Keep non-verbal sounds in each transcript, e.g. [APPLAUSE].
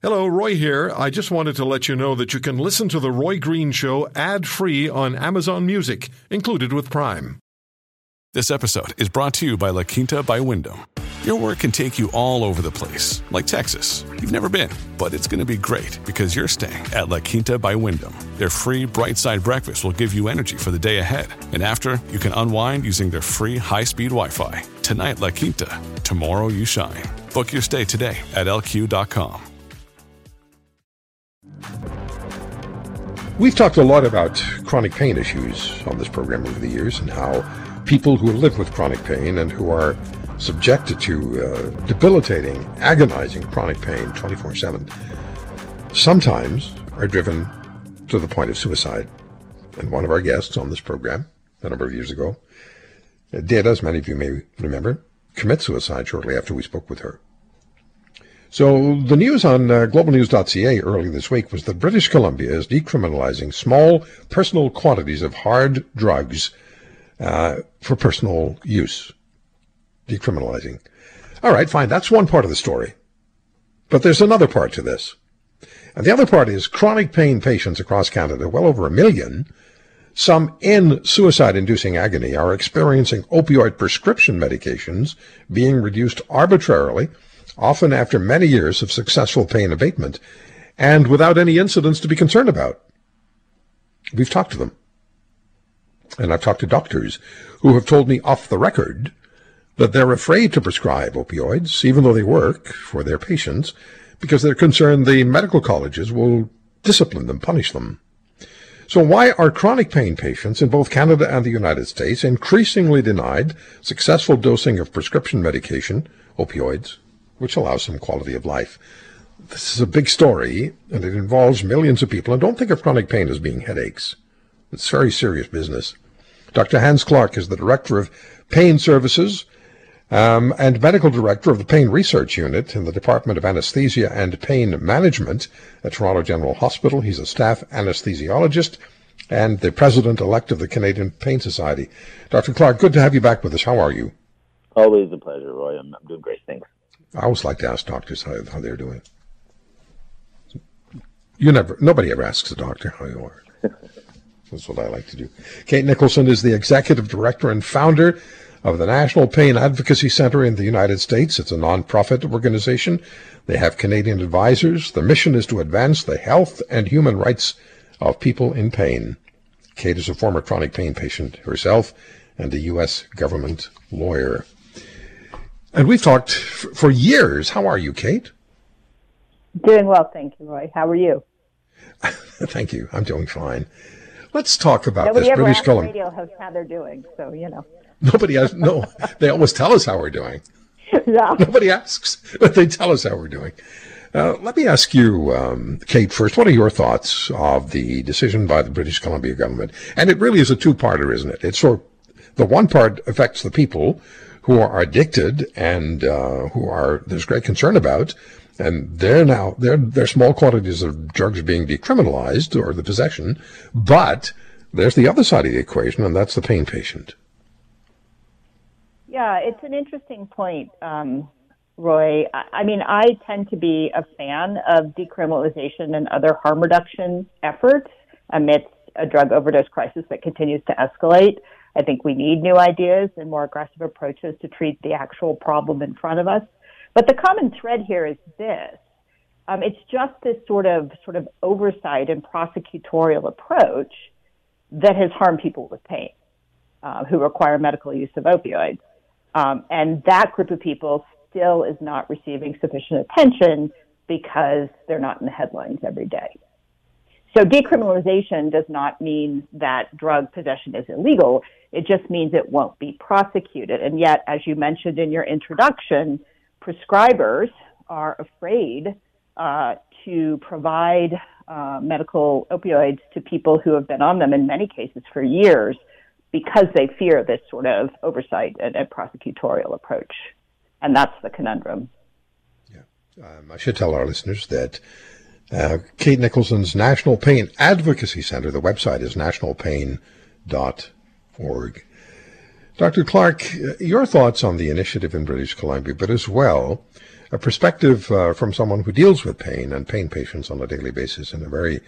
Hello, Roy here. I just wanted to let you know that you can listen to The Roy Green Show ad free on Amazon Music, included with Prime. This episode is brought to you by La Quinta by Wyndham. Your work can take you all over the place, like Texas. You've never been, but it's going to be great because you're staying at La Quinta by Wyndham. Their free bright side breakfast will give you energy for the day ahead. And after, you can unwind using their free high speed Wi Fi. Tonight, La Quinta. Tomorrow, you shine. Book your stay today at lq.com. We've talked a lot about chronic pain issues on this program over the years and how people who live with chronic pain and who are subjected to uh, debilitating, agonizing chronic pain 24 7 sometimes are driven to the point of suicide. And one of our guests on this program a number of years ago did, as many of you may remember, commit suicide shortly after we spoke with her. So the news on uh, globalnews.ca early this week was that British Columbia is decriminalizing small personal quantities of hard drugs uh, for personal use. Decriminalizing. All right, fine. That's one part of the story. But there's another part to this. And the other part is chronic pain patients across Canada, well over a million, some in suicide-inducing agony, are experiencing opioid prescription medications being reduced arbitrarily often after many years of successful pain abatement, and without any incidents to be concerned about. We've talked to them. And I've talked to doctors who have told me off the record that they're afraid to prescribe opioids, even though they work for their patients, because they're concerned the medical colleges will discipline them, punish them. So why are chronic pain patients in both Canada and the United States increasingly denied successful dosing of prescription medication, opioids, which allows some quality of life. This is a big story, and it involves millions of people. And don't think of chronic pain as being headaches. It's very serious business. Dr. Hance Clarke is the director of pain services um, and medical director of the pain research unit in the Department of Anesthesia and Pain Management at Toronto General Hospital. He's a staff anesthesiologist and the president elect of the Canadian Pain Society. Dr. Clarke, good to have you back with us. How are you? Always a pleasure, Roy. I'm, I'm doing great. Thanks. I always like to ask doctors how, how they're doing. You never, nobody ever asks a doctor how you are. [LAUGHS] That's what I like to do. Kate Nicholson is the executive director and founder of the National Pain Advocacy Center in the United States. It's a nonprofit organization. They have Canadian advisors. The mission is to advance the health and human rights of people in pain. Kate is a former chronic pain patient herself and a U.S. government lawyer. And we've talked f- for years. How are you, Kate? Doing well, thank you, Roy. How are you? [LAUGHS] Thank you. I'm doing fine. Let's talk about Nobody this ever British Columbia. radio hosts how they're doing, so you know. Nobody has no. They always tell us how we're doing. [LAUGHS] yeah. Nobody asks, but they tell us how we're doing. Uh, let me ask you, um, Kate, first. What are your thoughts of the decision by the British Columbia government? And it really is a two-parter, isn't it? It's sort the one part affects the people who are addicted and uh, who are there's great concern about, and they're now they're they're small quantities of drugs being decriminalized or the possession, but there's the other side of the equation, and that's the pain patient. Yeah, it's an interesting point, um, Roy. I, I mean, I tend to be a fan of decriminalization and other harm reduction efforts amidst a drug overdose crisis that continues to escalate. I think we need new ideas and more aggressive approaches to treat the actual problem in front of us. But the common thread here is this. Um, it's just this sort of sort of oversight and prosecutorial approach that has harmed people with pain uh, who require medical use of opioids. Um, and that group of people still is not receiving sufficient attention because they're not in the headlines every day. So decriminalization does not mean that drug possession is illegal. It just means it won't be prosecuted. And yet, as you mentioned in your introduction, prescribers are afraid uh, to provide uh, medical opioids to people who have been on them in many cases for years because they fear this sort of oversight and, and prosecutorial approach. And that's the conundrum. Yeah. Um, I should tell our listeners that uh, Kate Nicholson's National Pain Advocacy Center, the website is nationalpain.org. Dr. Clarke, uh, your thoughts on the initiative in British Columbia, but as well, a perspective uh, from someone who deals with pain and pain patients on a daily basis in a very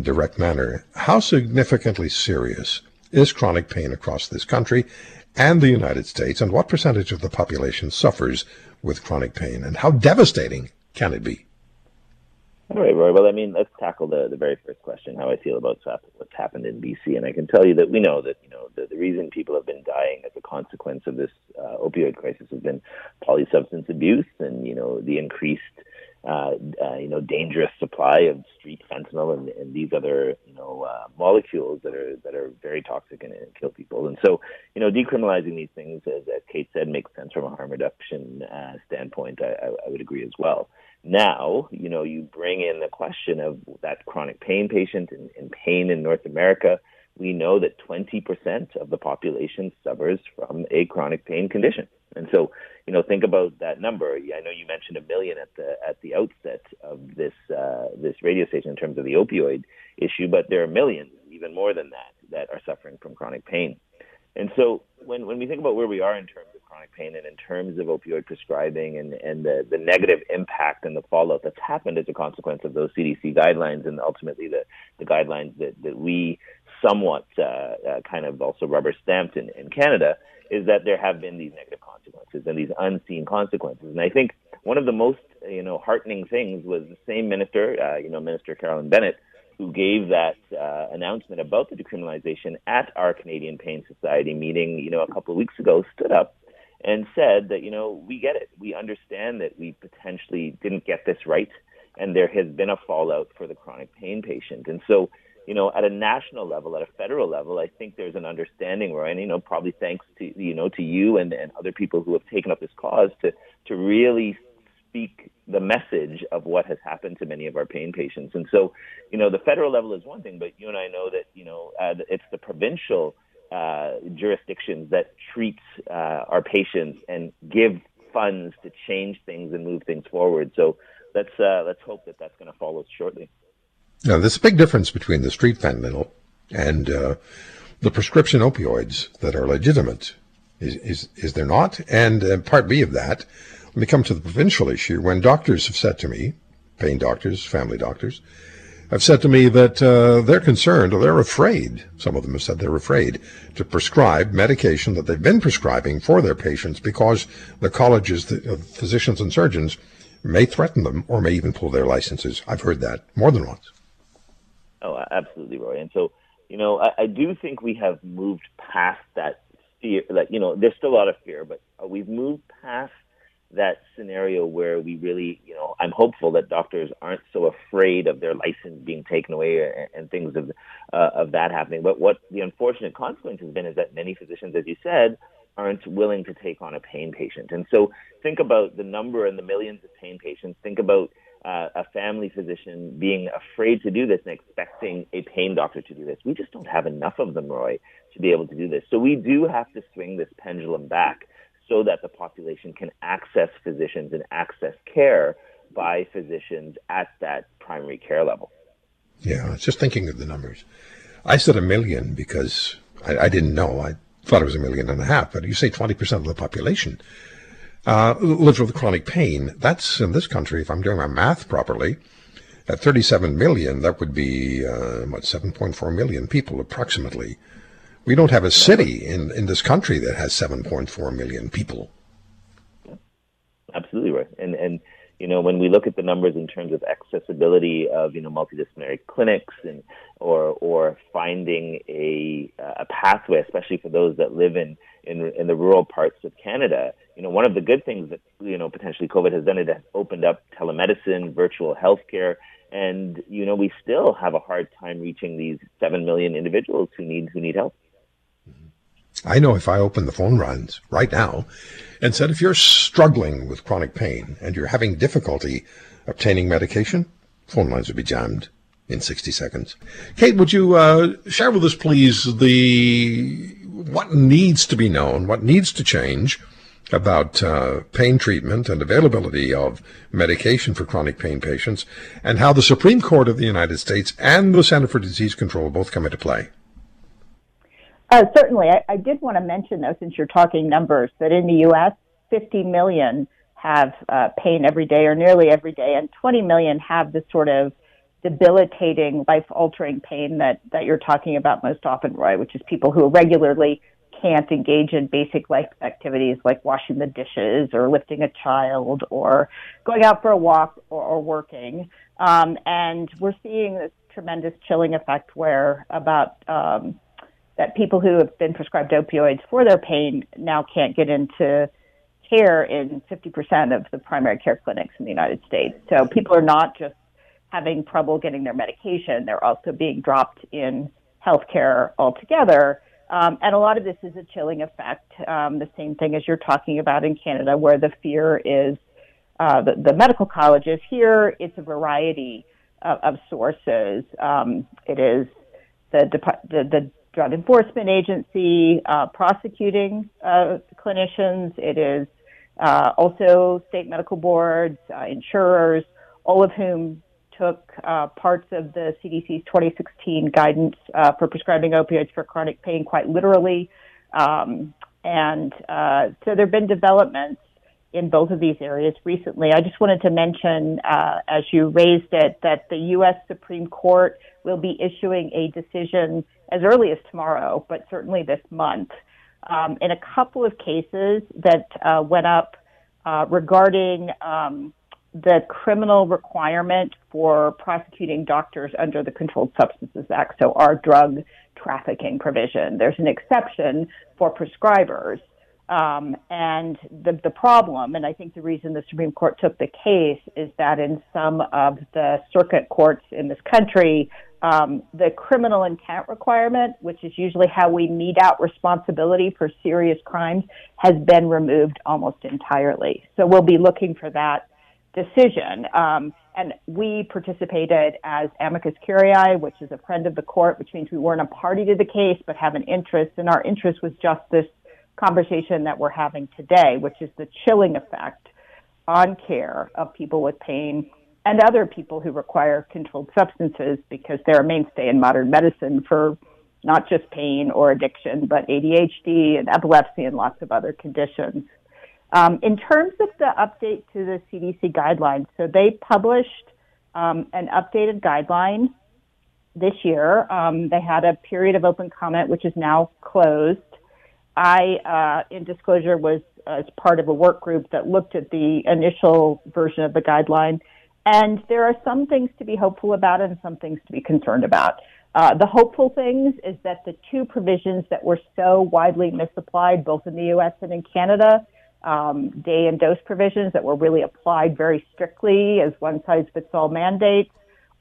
direct manner. How significantly serious is chronic pain across this country and the United States, and what percentage of the population suffers with chronic pain, and how devastating can it be? All right, Roy. Well, I mean, let's tackle the, the very first question: how I feel about what's happened in BC. And I can tell you that we know that you know the, the reason people have been dying as a consequence of this uh, opioid crisis has been polysubstance abuse, and you know the increased uh, uh, you know dangerous supply of street fentanyl and, and these other you know uh, molecules that are that are very toxic and, and kill people. And so you know decriminalizing these things, as, as Kate said, makes sense from a harm reduction uh, standpoint. I, I, I would agree as well. Now, you know, you bring in the question of that chronic pain patient and, and pain in North America. We know that 20% of the population suffers from a chronic pain condition. And so, you know, think about that number. I know you mentioned a million at the at the outset of this uh, this radio station in terms of the opioid issue, but there are millions, even more than that, that are suffering from chronic pain. And so, when when we think about where we are in terms of chronic pain and in terms of opioid prescribing and and the the negative impact and the fallout that's happened as a consequence of those CDC guidelines and ultimately the the guidelines that that we somewhat uh, uh, kind of also rubber stamped in, in Canada is that there have been these negative consequences and these unseen consequences. And I think one of the most you know heartening things was the same minister, uh, you know, Minister Carolyn Bennett, who gave that uh, announcement about the decriminalization at our Canadian Pain Society meeting, you know, a couple of weeks ago, stood up and said that you know we get it, we understand that we potentially didn't get this right, and there has been a fallout for the chronic pain patient, and so you know, at a national level, at a federal level, I think there's an understanding, Roy, and you know, probably thanks to you know to you and, and other people who have taken up this cause to to really speak the message of what has happened to many of our pain patients. And so, you know, the federal level is one thing, but you and I know that you know uh, it's the provincial uh, jurisdictions that treat uh, our patients and give funds to change things and move things forward. So let's uh, let's hope that that's going to follow shortly. Now, there's a big difference between the street fentanyl and uh, the prescription opioids that are legitimate. Is, is, is there not? And uh, part B of that, let me come to the provincial issue. When doctors have said to me, pain doctors, family doctors, have said to me that uh, they're concerned or they're afraid, some of them have said they're afraid, to prescribe medication that they've been prescribing for their patients because the colleges, the uh, physicians and surgeons, may threaten them or may even pull their licenses. I've heard that more than once. Oh, absolutely, Roy. And so, you know, I, I do think we have moved past that fear. Like, you know, there's still a lot of fear, but we've moved past that scenario where we really, you know, I'm hopeful that doctors aren't so afraid of their license being taken away and, and things of uh, of that happening. But what the unfortunate consequence has been is that many physicians, as you said, aren't willing to take on a pain patient. And so think about the number and the millions of pain patients. Think about uh, a family physician being afraid to do this and expecting a pain doctor to do this. We just don't have enough of them, Roy, to be able to do this. So we do have to swing this pendulum back so that the population can access physicians and access care by physicians at that primary care level. Yeah, just thinking of the numbers. I said a million because I, I didn't know. I thought it was a million and a half, but you say 20% of the population uh, lives with chronic pain. That's in this country, if I'm doing my math properly, at 37 million, that would be, uh, what, 7.4 million people approximately. We don't have a city in, in this country that has 7.4 million people. Absolutely right. And, and, you know, when we look at the numbers in terms of accessibility of, you know, multidisciplinary clinics and, or, or finding a, a pathway, especially for those that live in, in, in the rural parts of Canada, you know, one of the good things that, you know, potentially COVID has done, it has opened up telemedicine, virtual healthcare, and, you know, we still have a hard time reaching these 7 million individuals who need, who need help. I know if I open the phone lines right now and said, if you're struggling with chronic pain and you're having difficulty obtaining medication, phone lines would be jammed in 60 seconds. Kate, would you uh, share with us, please, the what needs to be known, what needs to change about uh, pain treatment and availability of medication for chronic pain patients, and how the Supreme Court of the United States and the Center for Disease Control both come into play. Uh, certainly. I, I, did want to mention, though, since you're talking numbers, that in the U.S., 50 million have uh, pain every day or nearly every day, and 20 million have the sort of debilitating, life-altering pain that that you're talking about most often, Roy, which is people who regularly can't engage in basic life activities like washing the dishes or lifting a child or going out for a walk or, or working. Um, and we're seeing this tremendous chilling effect where about um, that people who have been prescribed opioids for their pain now can't get into care in 50% of the primary care clinics in the United States. So people are not just having trouble getting their medication, they're also being dropped in healthcare altogether. Um, and a lot of this is a chilling effect, um, the same thing as you're talking about in Canada, where the fear is uh, the, the, medical colleges. Here, it's a variety of, of sources. Um, it is the, the, the, Drug Enforcement Agency uh, prosecuting uh, clinicians. It is uh, also state medical boards, uh, insurers, all of whom took uh, parts of the CDC's 2016 guidance uh, for prescribing opioids for chronic pain quite literally. Um, and so there have been developments in both of these areas recently. I just wanted to mention, uh, as you raised it, that the U.S. Supreme Court will be issuing a decision as early as tomorrow, but certainly this month, um, in a couple of cases that uh, went up uh, regarding um, the criminal requirement for prosecuting doctors under the Controlled Substances Act, so our drug trafficking provision. There's an exception for prescribers. Um, and the, the problem, and I think the reason the Supreme Court took the case is that in some of the circuit courts in this country, um, the criminal intent requirement, which is usually how we mete out responsibility for serious crimes, has been removed almost entirely. So we'll be looking for that decision. Um, and we participated as amicus curiae, which is a friend of the court, which means we weren't a party to the case, but have an interest. And our interest was just this conversation that we're having today, which is the chilling effect on care of people with pain and other people who require controlled substances because they're a mainstay in modern medicine for not just pain or addiction, but ADHD and epilepsy and lots of other conditions. Um, in terms of the update to the CDC guidelines, so they published um, an updated guideline this year. Um, they had a period of open comment, which is now closed. I, uh, in disclosure, was as part of a work group that looked at the initial version of the guideline. And there are some things to be hopeful about and some things to be concerned about. Uh, the hopeful things is that the two provisions that were so widely misapplied, both in the U.S. and in Canada, um, day and dose provisions that were really applied very strictly as one size fits all mandates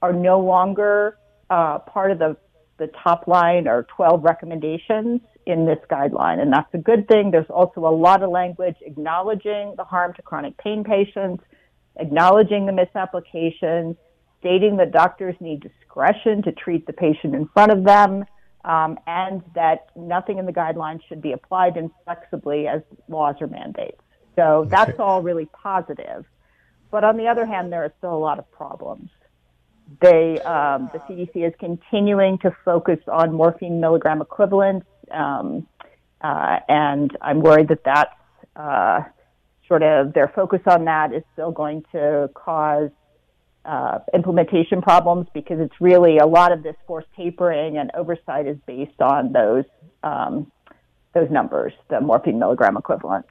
are no longer uh, part of the, the top line or 12 recommendations in this guideline. And that's a good thing. There's also a lot of language acknowledging the harm to chronic pain patients, acknowledging the misapplication, stating that doctors need discretion to treat the patient in front of them, um, and that nothing in the guidelines should be applied inflexibly as laws or mandates. So that's all really positive. But on the other hand, there are still a lot of problems. They, um, the CDC is continuing to focus on morphine milligram equivalents, um, uh, and I'm worried that that's uh, sort of their focus on that is still going to cause uh, implementation problems because it's really a lot of this forced tapering and oversight is based on those um, those numbers, the morphine milligram equivalents.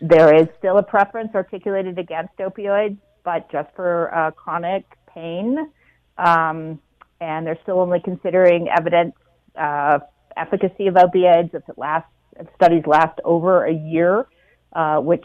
There is still a preference articulated against opioids, but just for uh, chronic pain, um, and they're still only considering evidence uh, efficacy of opioids if it lasts if studies last over a year, uh, which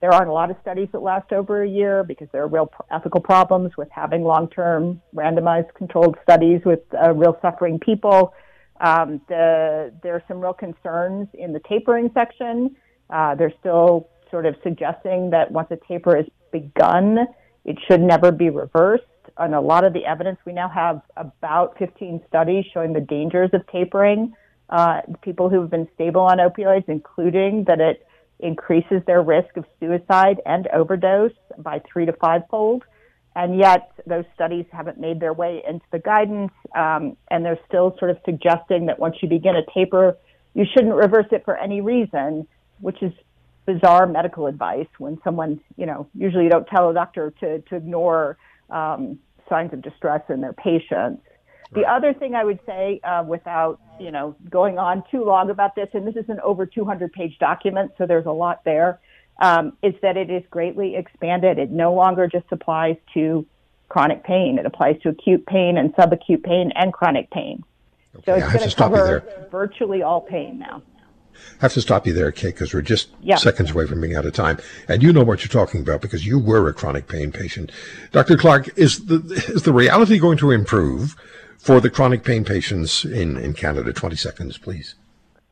there aren't a lot of studies that last over a year because there are real ethical problems with having long-term randomized controlled studies with uh, real suffering people. Um, the, there are some real concerns in the tapering section. Uh, they're still sort of suggesting that once a taper is begun, it should never be reversed. On a lot of the evidence, we now have about 15 studies showing the dangers of tapering. Uh, people who have been stable on opioids, including that it increases their risk of suicide and overdose by three to five fold. And yet, those studies haven't made their way into the guidance, um, and they're still sort of suggesting that once you begin a taper, you shouldn't reverse it for any reason, which is bizarre medical advice when someone, you know, usually you don't tell a doctor to, to ignore um, signs of distress in their patients. The other thing I would say, uh, without you know going on too long about this, and this is an over 200 page document, so there's a lot there, um, is that it is greatly expanded. It no longer just applies to chronic pain; it applies to acute pain and subacute pain and chronic pain. Okay, so it's going to cover virtually all pain now. I have to stop you there, Kate, because we're just yeah. seconds away from being out of time. And you know what you're talking about because you were a chronic pain patient. Dr. Clarke, is the, is the reality going to improve for the chronic pain patients in, in Canada? 20 seconds, please.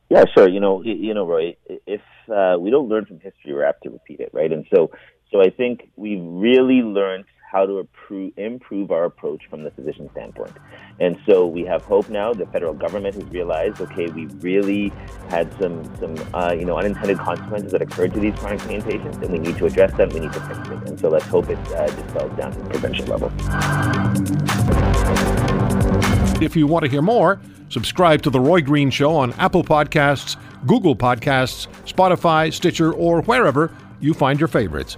Yeah, sure. You know, you know, Roy, if uh, we don't learn from history, we're apt to repeat it, right? And so, so I think we've really learned how to improve, improve our approach from the physician standpoint. And so we have hope now. The federal government has realized, okay, we really had some, some uh, you know, unintended consequences that occurred to these chronic pain patients, and we need to address them. We need to fix it. And so let's hope it uh, dispels down to the prevention level. If you want to hear more, subscribe to The Roy Green Show on Apple Podcasts, Google Podcasts, Spotify, Stitcher, or wherever you find your favorites.